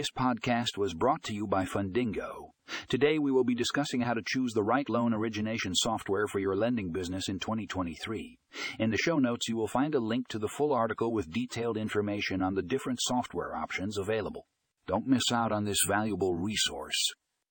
This podcast was brought to you by Fundingo. Today we will be discussing how to choose the right loan origination software for your lending business in 2023. In the show notes, you will find a link to the full article with detailed information on the different software options available. Don't miss out on this valuable resource.